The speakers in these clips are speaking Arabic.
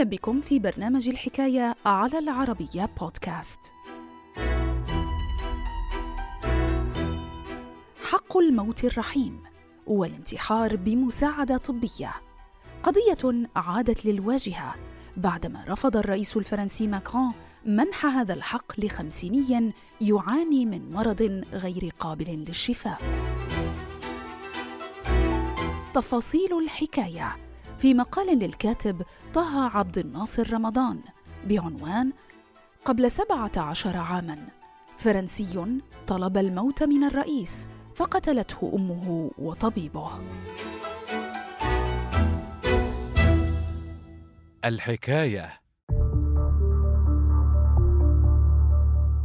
أهلا بكم في برنامج الحكاية على العربية بودكاست. حق الموت الرحيم والانتحار بمساعدة طبية قضية عادت للواجهة بعدما رفض الرئيس الفرنسي ماكرون منح هذا الحق لخمسيني يعاني من مرض غير قابل للشفاء. تفاصيل الحكاية في مقال للكاتب طه عبد الناصر رمضان بعنوان قبل سبعة عشر عاماً. فرنسي طلب الموت من الرئيس فقتلته أمه وطبيبه. الحكاية.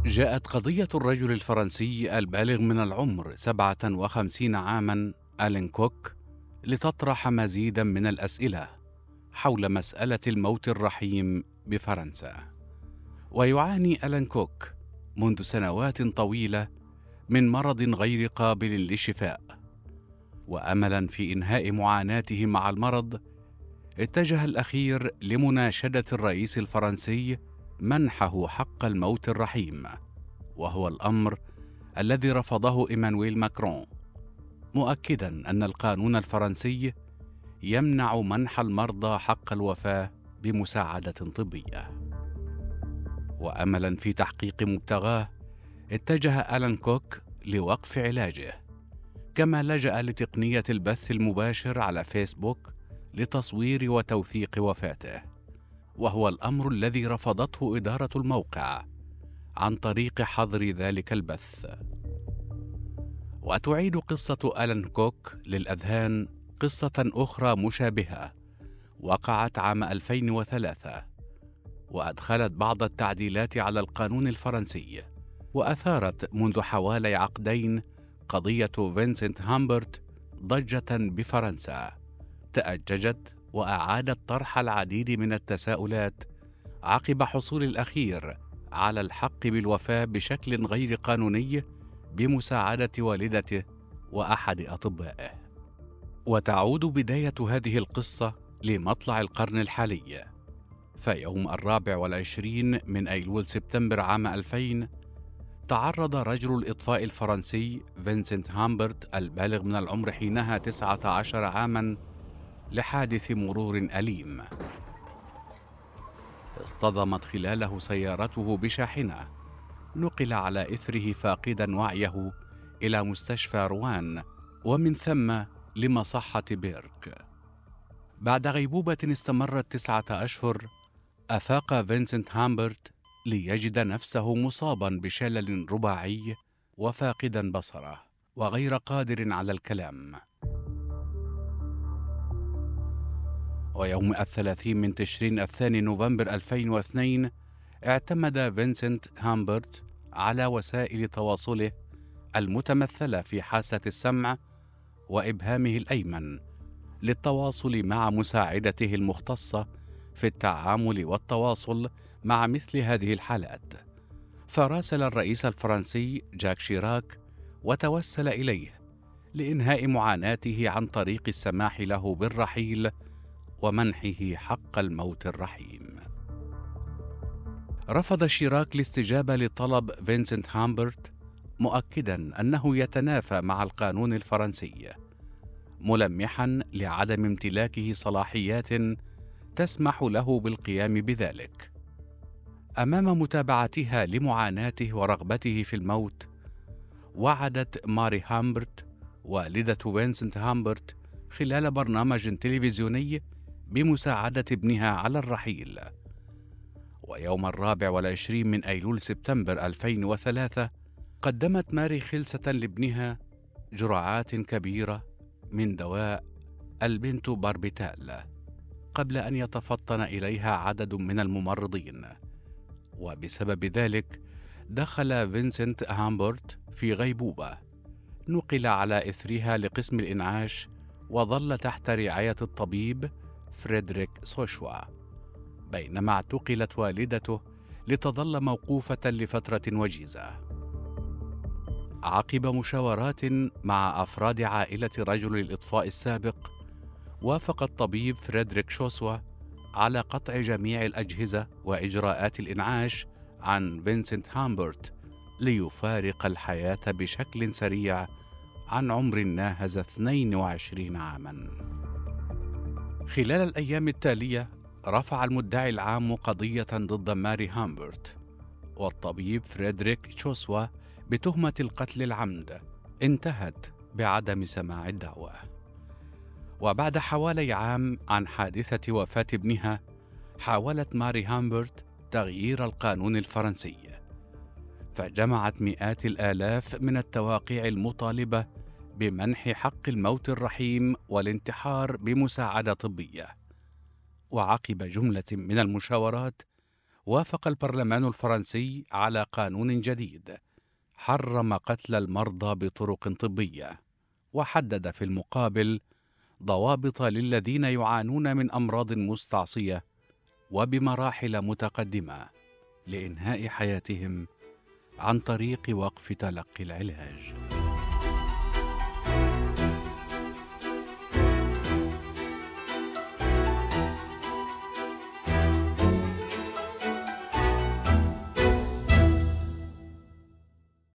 جاءت قضية الرجل الفرنسي البالغ من العمر 57 عاماً ألين كوك لتطرح مزيدا من الأسئلة حول مسألة الموت الرحيم بفرنسا. ويعاني ألان كوك منذ سنوات طويلة من مرض غير قابل للشفاء. واملا في إنهاء معاناته مع المرض اتجه الأخير لمناشدة الرئيس الفرنسي منحه حق الموت الرحيم وهو الأمر الذي رفضه إيمانويل ماكرون. مؤكدا أن القانون الفرنسي يمنع منح المرضى حق الوفاة بمساعدة طبية. وأملا في تحقيق مبتغاه اتجه آلان كوك لوقف علاجه كما لجأ لتقنية البث المباشر على فيسبوك لتصوير وتوثيق وفاته. وهو الأمر الذي رفضته إدارة الموقع عن طريق حظر ذلك البث. وتعيد قصة ألان كوك للأذهان قصة أخرى مشابهة. وقعت عام 2003 وأدخلت بعض التعديلات على القانون الفرنسي وأثارت منذ حوالي عقدين قضية فينسنت هامبرت ضجة بفرنسا. تأججت وأعادت طرح العديد من التساؤلات عقب حصول الأخير على الحق بالوفاة بشكل غير قانوني بمساعدة والدته وأحد أطبائه. وتعود بداية هذه القصة لمطلع القرن الحالي فيوم الرابع والعشرين من أيلول سبتمبر عام 2000 تعرض رجل الإطفاء الفرنسي فينسنت هامبرت البالغ من العمر حينها 19 عاما لحادث مرور أليم. اصطدمت خلاله سيارته بشاحنة. نقل على إثره فاقدا وعيه إلى مستشفى روان ومن ثم لمصحة بيرك. بعد غيبوبة استمرت تسعة أشهر أفاق فينسنت هامبرت ليجد نفسه مصابا بشلل رباعي وفاقدا بصره وغير قادر على الكلام. ويوم الثلاثين من تشرين الثاني نوفمبر 2002 اعتمد فينسنت هامبرت على وسائل تواصله المتمثلة في حاسة السمع وإبهامه الأيمن للتواصل مع مساعدته المختصة في التعامل والتواصل مع مثل هذه الحالات. فراسل الرئيس الفرنسي جاك شيراك وتوسل إليه لإنهاء معاناته عن طريق السماح له بالرحيل ومنحه حق الموت الرحيم. رفض شيراك الاستجابة لطلب فينسنت هامبرت مؤكدا أنه يتنافى مع القانون الفرنسي ملمحا لعدم امتلاكه صلاحيات تسمح له بالقيام بذلك. أمام متابعتها لمعاناته ورغبته في الموت وعدت ماري هامبرت والدة فينسنت هامبرت خلال برنامج تلفزيوني بمساعدة ابنها على الرحيل. ويوم الرابع والعشرين من أيلول سبتمبر 2003 قدمت ماري خلسة لابنها جرعات كبيرة من دواء البنتوباربيتال قبل أن يتفطن إليها عدد من الممرضين. وبسبب ذلك دخل فينسنت هامبرت في غيبوبة. نقل على إثرها لقسم الإنعاش وظل تحت رعاية الطبيب فريدريك شوسوا. بينما اعتقلت والدته لتظل موقوفة لفترة وجيزة عقب مشاورات مع أفراد عائلة رجل الإطفاء السابق وافق الطبيب فريدريك شوسوا على قطع جميع الأجهزة وإجراءات الإنعاش عن فينسنت هامبرت ليفارق الحياة بشكل سريع عن عمر ناهز 22 عاما. خلال الأيام التالية رفع المدعي العام قضية ضد ماري هامبرت والطبيب فريدريك تشوسوا بتهمة القتل العمد انتهت بعدم سماع الدعوة. وبعد حوالي عام عن حادثة وفاة ابنها حاولت ماري هامبرت تغيير القانون الفرنسي فجمعت مئات الآلاف من التواقيع المطالبة بمنح حق الموت الرحيم والانتحار بمساعدة طبية وعقب جملة من المشاورات وافق البرلمان الفرنسي على قانون جديد حرم قتل المرضى بطرق طبية وحدد في المقابل ضوابط للذين يعانون من أمراض مستعصية وبمراحل متقدمة لإنهاء حياتهم عن طريق وقف تلقي العلاج.